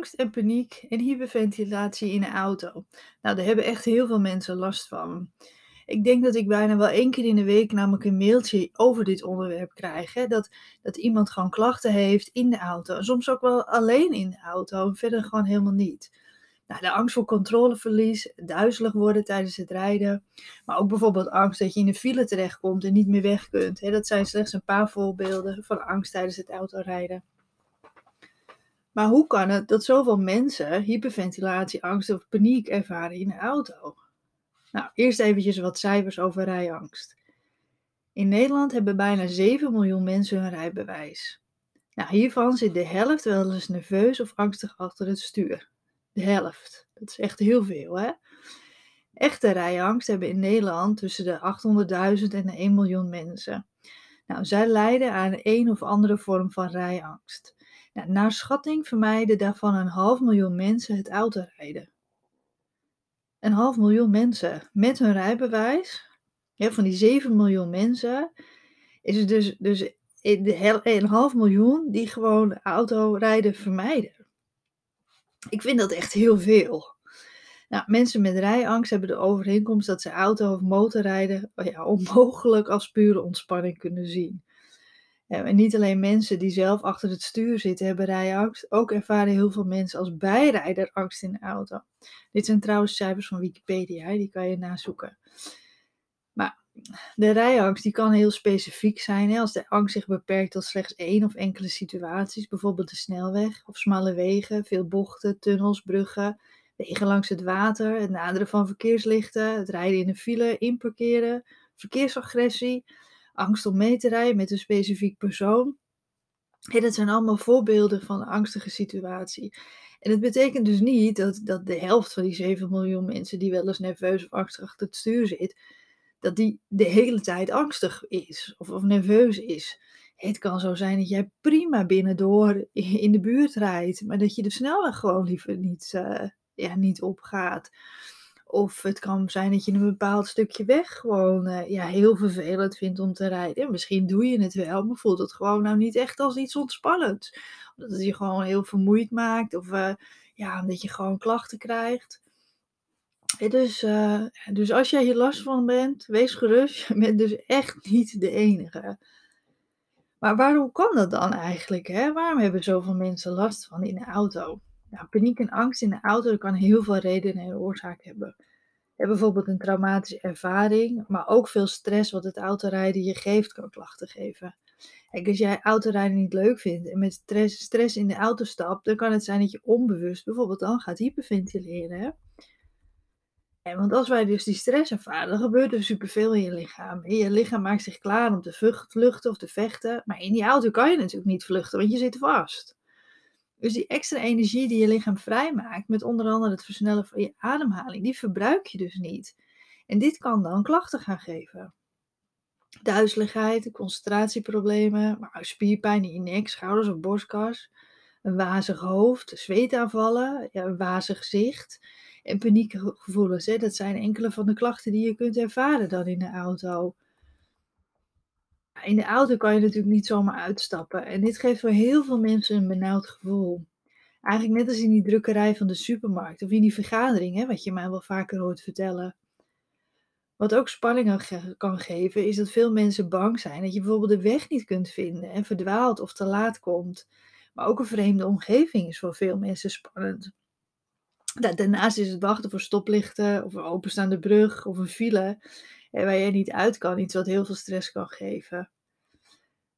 angst en paniek en hyperventilatie in de auto. Nou, daar hebben echt heel veel mensen last van. Ik denk dat ik bijna wel één keer in de week namelijk een mailtje over dit onderwerp krijg. Hè? Dat, dat iemand gewoon klachten heeft in de auto. Soms ook wel alleen in de auto en verder gewoon helemaal niet. Nou, de angst voor controleverlies, duizelig worden tijdens het rijden. Maar ook bijvoorbeeld angst dat je in een file terechtkomt en niet meer weg kunt. Hè? Dat zijn slechts een paar voorbeelden van angst tijdens het autorijden. Maar hoe kan het dat zoveel mensen hyperventilatie, angst of paniek ervaren in de auto? Nou, eerst eventjes wat cijfers over rijangst. In Nederland hebben bijna 7 miljoen mensen hun rijbewijs. Nou, hiervan zit de helft wel eens nerveus of angstig achter het stuur. De helft. Dat is echt heel veel, hè? Echte rijangst hebben in Nederland tussen de 800.000 en de 1 miljoen mensen. Nou, zij lijden aan een of andere vorm van rijangst. Nou, naar schatting vermijden daarvan een half miljoen mensen het autorijden. Een half miljoen mensen met hun rijbewijs, van die 7 miljoen mensen, is het dus, dus een half miljoen die gewoon autorijden vermijden. Ik vind dat echt heel veel. Nou, mensen met rijangst hebben de overeenkomst dat ze auto- of motorrijden ja, onmogelijk als pure ontspanning kunnen zien. En niet alleen mensen die zelf achter het stuur zitten hebben rijangst, ook ervaren heel veel mensen als bijrijder angst in de auto. Dit zijn trouwens cijfers van Wikipedia, die kan je nazoeken. Maar de rijangst die kan heel specifiek zijn, hè, als de angst zich beperkt tot slechts één of enkele situaties, bijvoorbeeld de snelweg of smalle wegen, veel bochten, tunnels, bruggen, wegen langs het water, het naderen van verkeerslichten, het rijden in een file, inparkeren, verkeersagressie angst om mee te rijden met een specifiek persoon. Dat zijn allemaal voorbeelden van een angstige situatie. En het betekent dus niet dat, dat de helft van die 7 miljoen mensen die wel eens nerveus of angstig achter het stuur zit, dat die de hele tijd angstig is of, of nerveus is. Het kan zo zijn dat jij prima binnendoor in de buurt rijdt, maar dat je de snelweg gewoon liever niet, uh, ja, niet opgaat. Of het kan zijn dat je een bepaald stukje weg gewoon uh, ja, heel vervelend vindt om te rijden. Misschien doe je het wel, maar voelt het gewoon nou niet echt als iets ontspannends. Omdat het je gewoon heel vermoeid maakt of uh, ja, omdat je gewoon klachten krijgt. dus, uh, dus als jij hier last van bent, wees gerust. Je bent dus echt niet de enige. Maar waarom kan dat dan eigenlijk? Hè? Waarom hebben zoveel mensen last van in de auto? Nou, paniek en angst in de auto kan heel veel redenen en oorzaak hebben. Je bijvoorbeeld een traumatische ervaring, maar ook veel stress wat het autorijden je geeft, kan klachten geven. Kijk, als jij autorijden niet leuk vindt en met stress, stress in de auto stapt, dan kan het zijn dat je onbewust bijvoorbeeld dan gaat hyperventileren. En want als wij dus die stress ervaren, dan gebeurt er superveel in je lichaam. je lichaam maakt zich klaar om te vluchten of te vechten. Maar in die auto kan je natuurlijk niet vluchten, want je zit vast. Dus die extra energie die je lichaam vrijmaakt, met onder andere het versnellen van je ademhaling, die verbruik je dus niet. En dit kan dan klachten gaan geven. Duizeligheid, concentratieproblemen, maar spierpijn in je nek, schouders of borstkas, een wazig hoofd, zweetaanvallen, een wazig gezicht en paniekgevoelens. Hè. Dat zijn enkele van de klachten die je kunt ervaren dan in de auto in de auto kan je natuurlijk niet zomaar uitstappen. En dit geeft voor heel veel mensen een benauwd gevoel. Eigenlijk net als in die drukkerij van de supermarkt of in die vergadering, hè, wat je mij wel vaker hoort vertellen. Wat ook spanning kan geven, is dat veel mensen bang zijn dat je bijvoorbeeld de weg niet kunt vinden en verdwaalt of te laat komt. Maar ook een vreemde omgeving is voor veel mensen spannend. Daarnaast is het wachten voor stoplichten of een openstaande brug of een file waar je niet uit kan. Iets wat heel veel stress kan geven.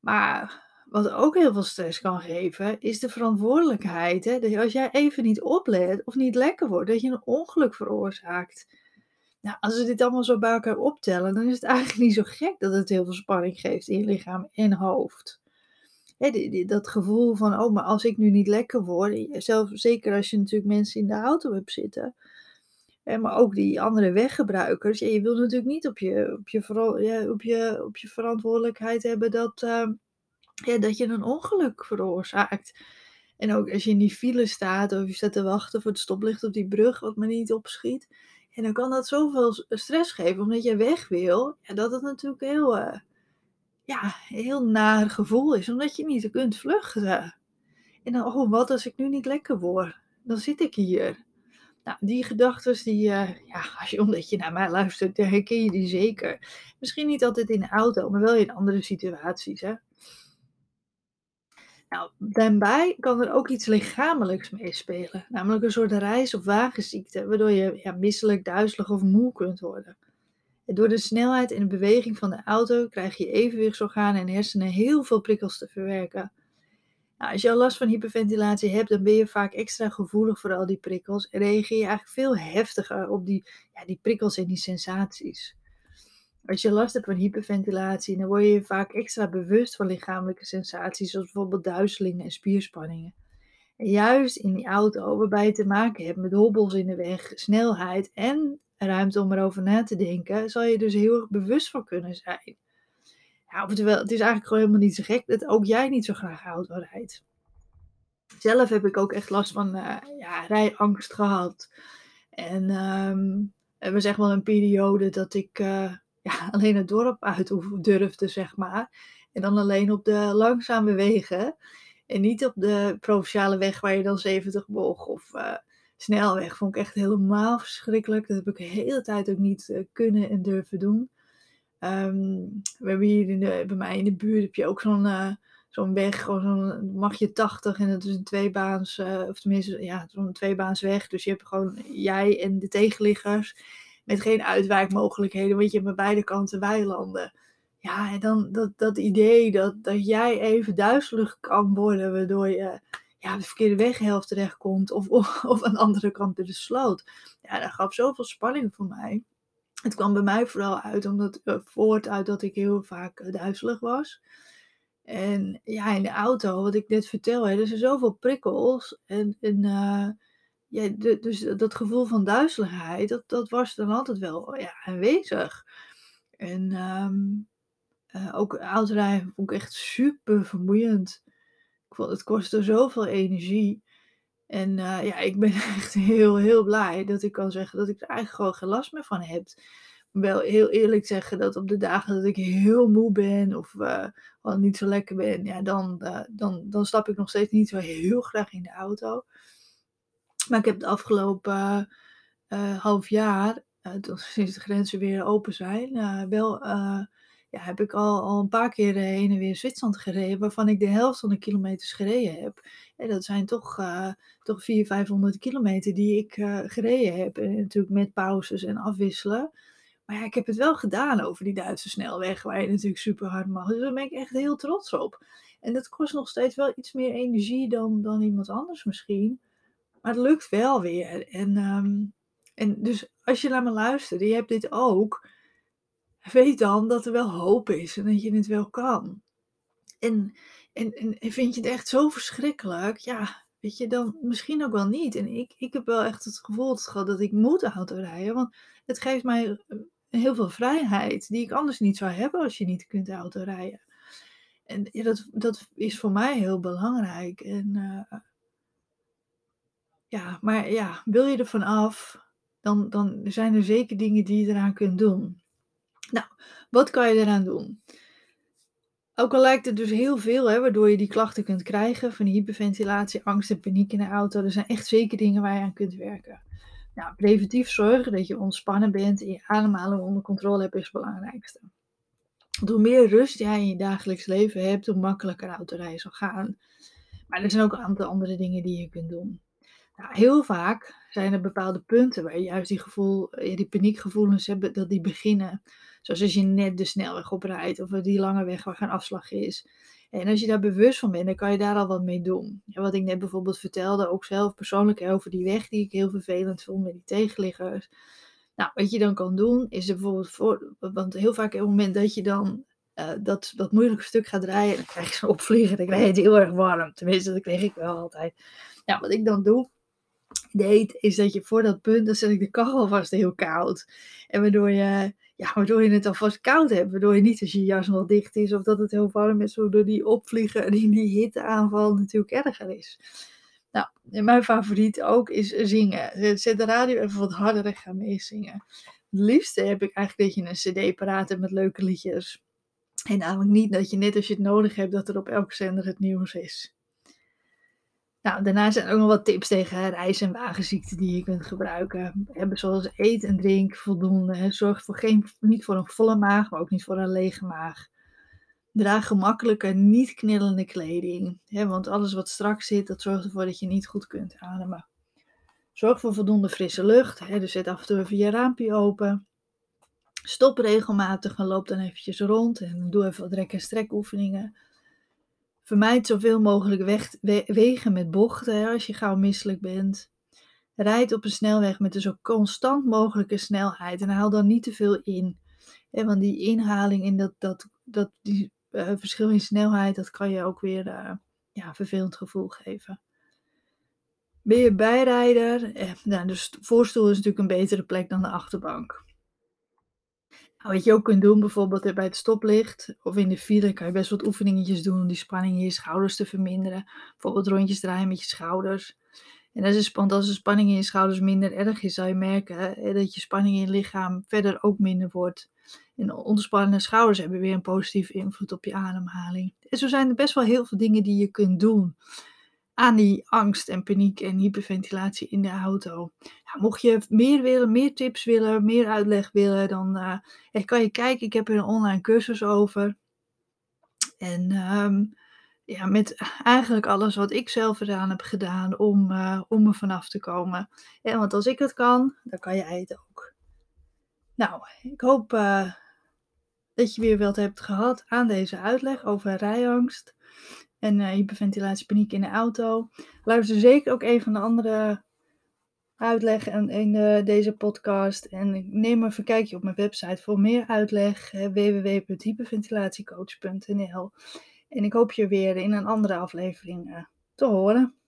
Maar wat ook heel veel stress kan geven, is de verantwoordelijkheid. Hè? Dat als jij even niet oplet of niet lekker wordt, dat je een ongeluk veroorzaakt. Nou, als we dit allemaal zo bij elkaar optellen, dan is het eigenlijk niet zo gek dat het heel veel spanning geeft in je lichaam en hoofd. dat gevoel van, oh, maar als ik nu niet lekker word, zelf, zeker als je natuurlijk mensen in de auto hebt zitten, maar ook die andere weggebruikers. Ja, je wil natuurlijk niet op je, op je, op je, op je verantwoordelijkheid hebben dat, uh, ja, dat je een ongeluk veroorzaakt. En ook als je in die file staat of je staat te wachten voor het stoplicht op die brug wat maar niet opschiet. En dan kan dat zoveel stress geven omdat je weg wil. Ja, dat het natuurlijk heel, uh, ja, heel naar gevoel is omdat je niet kunt vluchten. En dan, oh wat als ik nu niet lekker word. dan zit ik hier. Nou, die gedachten, die, uh, ja, als je, omdat je naar mij luistert, dan herken je die zeker. Misschien niet altijd in de auto, maar wel in andere situaties. Hè? Nou, daarbij kan er ook iets lichamelijks meespelen, namelijk een soort reis- of wagenziekte, waardoor je ja, misselijk, duizelig of moe kunt worden. En door de snelheid en de beweging van de auto krijg je evenwichtsorganen en hersenen heel veel prikkels te verwerken. Nou, als je al last van hyperventilatie hebt, dan ben je vaak extra gevoelig voor al die prikkels en reageer je eigenlijk veel heftiger op die, ja, die prikkels en die sensaties. Als je last hebt van hyperventilatie, dan word je vaak extra bewust van lichamelijke sensaties, zoals bijvoorbeeld duizelingen en spierspanningen. En juist in die auto, waarbij je te maken hebt met hobbels in de weg, snelheid en ruimte om erover na te denken, zal je dus heel erg bewust van kunnen zijn. Ja, oftewel, het is eigenlijk gewoon helemaal niet zo gek dat ook jij niet zo graag auto rijdt. Zelf heb ik ook echt last van uh, ja, rijangst gehad. En um, er was echt wel een periode dat ik uh, ja, alleen het dorp uit durfde, zeg maar. En dan alleen op de langzame wegen. En niet op de provinciale weg waar je dan 70 boog of uh, snelweg. Vond ik echt helemaal verschrikkelijk. Dat heb ik de hele tijd ook niet kunnen en durven doen. Um, we hebben hier bij mij in de buurt heb je ook zo'n zo'n weg, zo'n mag je 80 en dat is een tweebaans, uh, of tenminste ja, zo'n tweebaans weg. Dus je hebt gewoon jij en de tegenliggers met geen uitwijkmogelijkheden, want je hebt aan beide kanten weilanden. Ja, en dan dat, dat idee dat, dat jij even duizelig kan worden, waardoor je ja, de verkeerde weghelft terechtkomt of, of, of aan de andere kant de sloot. Ja, dat gaf zoveel spanning voor mij. Het kwam bij mij vooral uit omdat, uh, voort uit dat ik heel vaak uh, duizelig was. En ja, in de auto, wat ik net vertel, hè, er zijn zoveel prikkels. En, en uh, ja, dus dat gevoel van duizeligheid, dat, dat was dan altijd wel ja, aanwezig. En um, ook autorijden vond ik echt super vermoeiend. Ik vond, het kostte zoveel energie. En uh, ja, ik ben echt heel, heel blij dat ik kan zeggen dat ik er eigenlijk gewoon geen last meer van heb. Wel heel eerlijk zeggen dat op de dagen dat ik heel moe ben of uh, niet zo lekker ben, ja, dan, uh, dan, dan stap ik nog steeds niet zo heel graag in de auto. Maar ik heb het afgelopen half jaar, sinds de grenzen weer open zijn, wel ja, heb ik al, al een paar keer heen en weer Zwitserland gereden, waarvan ik de helft van de kilometers gereden heb. En dat zijn toch, uh, toch 400, 500 kilometer die ik uh, gereden heb. En natuurlijk met pauzes en afwisselen. Maar ja, ik heb het wel gedaan over die Duitse snelweg, waar je natuurlijk super hard mag. Dus daar ben ik echt heel trots op. En dat kost nog steeds wel iets meer energie dan, dan iemand anders misschien. Maar het lukt wel weer. En, um, en dus als je naar me luistert, je hebt dit ook weet dan dat er wel hoop is en dat je het wel kan. En, en, en vind je het echt zo verschrikkelijk? Ja, weet je, dan misschien ook wel niet. En ik, ik heb wel echt het gevoel gehad dat ik moet autorijden, want het geeft mij eh, heel veel vrijheid die ik anders niet zou hebben als je niet kunt autorijden. En ja, dat, dat is voor mij heel belangrijk. En uh, ja, maar ja, wil je er vanaf, dan, dan zijn er zeker dingen die je eraan kunt doen. Nou, wat kan je eraan doen? Ook al lijkt het dus heel veel, hè, waardoor je die klachten kunt krijgen van hyperventilatie, angst en paniek in de auto. Er zijn echt zeker dingen waar je aan kunt werken. Nou, preventief zorgen dat je ontspannen bent en je ademhaling onder controle hebt is het belangrijkste. Hoe meer rust jij in je dagelijks leven hebt, hoe makkelijker autorijden zal gaan. Maar er zijn ook een aantal andere dingen die je kunt doen. Nou, heel vaak zijn er bepaalde punten waar je juist die, gevoel, die paniekgevoelens hebt, dat die beginnen. Zoals als je net de snelweg oprijdt of die lange weg waar geen afslag is. En als je daar bewust van bent, dan kan je daar al wat mee doen. Ja, wat ik net bijvoorbeeld vertelde, ook zelf persoonlijk over die weg die ik heel vervelend vond met die tegenliggers. Nou, wat je dan kan doen, is bijvoorbeeld voor, want heel vaak op het moment dat je dan uh, dat, dat moeilijke stuk gaat rijden, dan krijg je zo'n opvliegen, dan krijg je het heel erg warm. Tenminste, dat kreeg ik wel altijd. Nou, wat ik dan doe, deed, is dat je voor dat punt, dan zet ik de kachel vast heel koud. En waardoor je, ja, waardoor je het alvast koud hebt. Waardoor je niet als je jas nog dicht is of dat het heel warm is, door die opvliegen en die hitteaanval natuurlijk erger is. Nou, mijn favoriet ook is zingen. Zet de radio even wat harder en ga meezingen. Het liefste heb ik eigenlijk dat je een cd paraat hebt met leuke liedjes. En namelijk niet dat je net als je het nodig hebt, dat er op elke zender het nieuws is. Nou, daarnaast zijn er ook nog wat tips tegen reis- en wagenziekten die je kunt gebruiken. Hebben zoals eet en drink voldoende. Zorg voor geen, niet voor een volle maag, maar ook niet voor een lege maag. Draag gemakkelijke, niet knillende kleding. Hè, want alles wat strak zit, dat zorgt ervoor dat je niet goed kunt ademen. Zorg voor voldoende frisse lucht. Hè, dus zet af en toe even je raampje open. Stop regelmatig en loop dan eventjes rond. En doe even wat rek- en strekoefeningen. Vermijd zoveel mogelijk weg, wegen met bochten als je gauw misselijk bent. Rijd op een snelweg met een zo constant mogelijke snelheid en haal dan niet te veel in. Want die inhaling in dat, dat, dat die, uh, verschil in snelheid, dat kan je ook weer uh, ja, vervelend gevoel geven. Ben je bijrijder? Eh, nou, de voorstoel is natuurlijk een betere plek dan de achterbank. Nou, wat je ook kunt doen, bijvoorbeeld bij het stoplicht of in de file, kan je best wat oefeningetjes doen om die spanning in je schouders te verminderen. Bijvoorbeeld rondjes draaien met je schouders. En als, is, als de spanning in je schouders minder erg is, zal je merken dat je spanning in je lichaam verder ook minder wordt. En ontspannen schouders hebben weer een positieve invloed op je ademhaling. En zo zijn er best wel heel veel dingen die je kunt doen aan die angst en paniek en hyperventilatie in de auto. mocht je meer willen, meer tips willen, meer uitleg willen, dan uh, kan je kijken. Ik heb er een online cursus over. En um, ja, met eigenlijk alles wat ik zelf eraan heb gedaan om, uh, om er vanaf te komen. Want als ik het kan, dan kan jij het ook. Nou, ik hoop uh, dat je weer wat hebt gehad aan deze uitleg over rijangst en uh, hyperventilatie, paniek in de auto. Luister zeker ook van de andere uitleggen in, in deze podcast. En neem even een kijkje op mijn website voor meer uitleg. www.hyperventilatiecoach.nl En ik hoop je weer in een andere aflevering uh, te horen.